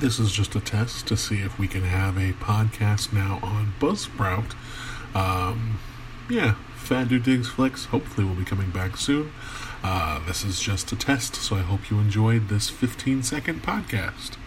This is just a test to see if we can have a podcast now on Buzzsprout. Um, yeah, Fat Dude Digs Flicks hopefully will be coming back soon. Uh, this is just a test, so I hope you enjoyed this 15 second podcast.